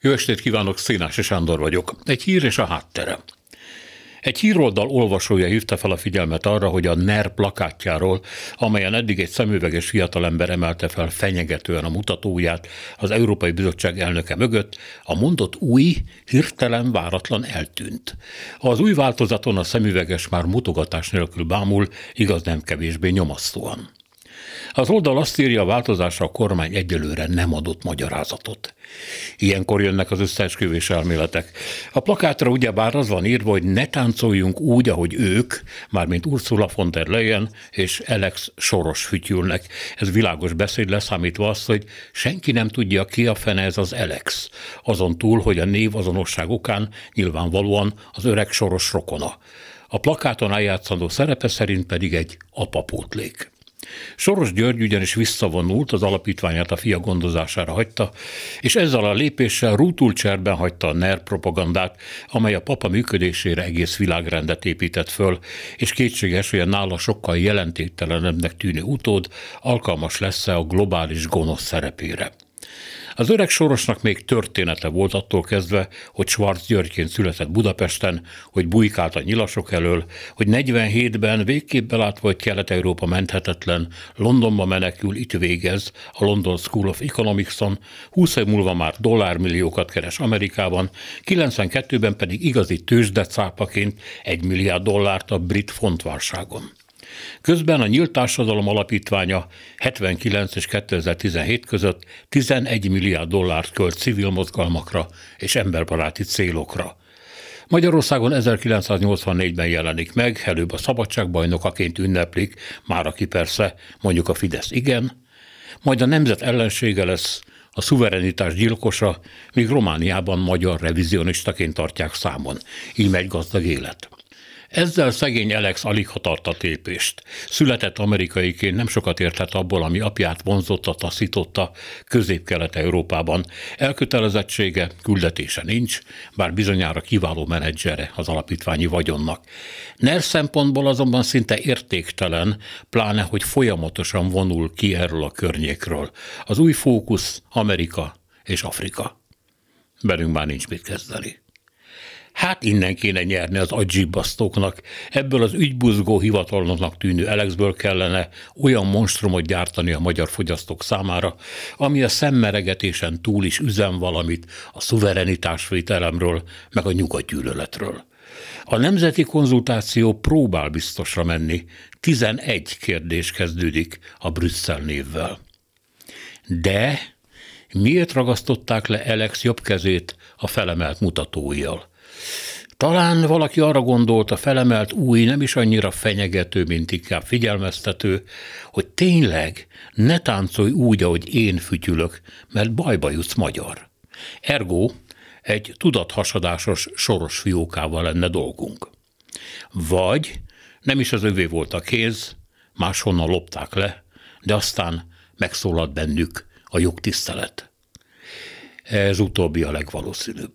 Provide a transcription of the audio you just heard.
Jó estét kívánok, Szénási Sándor vagyok. Egy hír és a háttere. Egy híroldal olvasója hívta fel a figyelmet arra, hogy a NER plakátjáról, amelyen eddig egy szemüveges fiatalember emelte fel fenyegetően a mutatóját az Európai Bizottság elnöke mögött, a mondott új, hirtelen, váratlan eltűnt. Az új változaton a szemüveges már mutogatás nélkül bámul, igaz nem kevésbé nyomasztóan. Az oldal azt írja, a változásra a kormány egyelőre nem adott magyarázatot. Ilyenkor jönnek az összeesküvés elméletek. A plakátra ugyebár az van írva, hogy ne táncoljunk úgy, ahogy ők, mármint Ursula von der Leyen és Alex Soros fütyülnek. Ez világos beszéd leszámítva azt, hogy senki nem tudja, ki a fene ez az Alex. Azon túl, hogy a név azonosság okán nyilvánvalóan az öreg Soros rokona. A plakáton eljátszandó szerepe szerint pedig egy apapótlék. Soros György ugyanis visszavonult, az alapítványát a fia gondozására hagyta, és ezzel a lépéssel rútul cserben hagyta a NER propagandát, amely a papa működésére egész világrendet épített föl, és kétséges, hogy a nála sokkal jelentéktelenebbnek tűnő utód alkalmas lesz-e a globális gonosz szerepére. Az öreg Sorosnak még története volt attól kezdve, hogy Schwarz Györgyként született Budapesten, hogy bujkált a nyilasok elől, hogy 47-ben végképp belátva, hogy Kelet-Európa menthetetlen, Londonba menekül, itt végez a London School of Economics-on, 20 év múlva már dollármilliókat keres Amerikában, 92-ben pedig igazi tőzsdecápaként egy milliárd dollárt a brit fontválságon. Közben a Nyílt Társadalom Alapítványa 79 és 2017 között 11 milliárd dollárt költ civil mozgalmakra és emberbaráti célokra. Magyarországon 1984-ben jelenik meg, előbb a szabadságbajnokaként ünneplik, már aki persze mondjuk a Fidesz igen, majd a nemzet ellensége lesz, a szuverenitás gyilkosa, míg Romániában magyar revizionistaként tartják számon. Így megy gazdag élet. Ezzel szegény Alex alig ha tart a tépést. Született amerikaiként nem sokat értett abból, ami apját vonzotta, taszította közép-kelet-európában. Elkötelezettsége, küldetése nincs, bár bizonyára kiváló menedzsere az alapítványi vagyonnak. NER szempontból azonban szinte értéktelen, pláne, hogy folyamatosan vonul ki erről a környékről. Az új fókusz Amerika és Afrika. Velünk már nincs mit kezdeni. Hát innen kéne nyerni az agyibbasztóknak. Ebből az ügybuzgó hivatalnoknak tűnő Alexből kellene olyan monstrumot gyártani a magyar fogyasztók számára, ami a szemmeregetésen túl is üzem valamit a szuverenitásvételemről, meg a nyugatgyűlöletről. A nemzeti konzultáció próbál biztosra menni. 11 kérdés kezdődik a Brüsszel névvel. De miért ragasztották le Alex jobb kezét a felemelt mutatójjal? Talán valaki arra gondolta, felemelt új, nem is annyira fenyegető, mint inkább figyelmeztető, hogy tényleg ne táncolj úgy, ahogy én fütyülök, mert bajba jutsz magyar. Ergo egy tudathasadásos soros fiókával lenne dolgunk. Vagy nem is az övé volt a kéz, máshonnan lopták le, de aztán megszólalt bennük a jogtisztelet. Ez utóbbi a legvalószínűbb.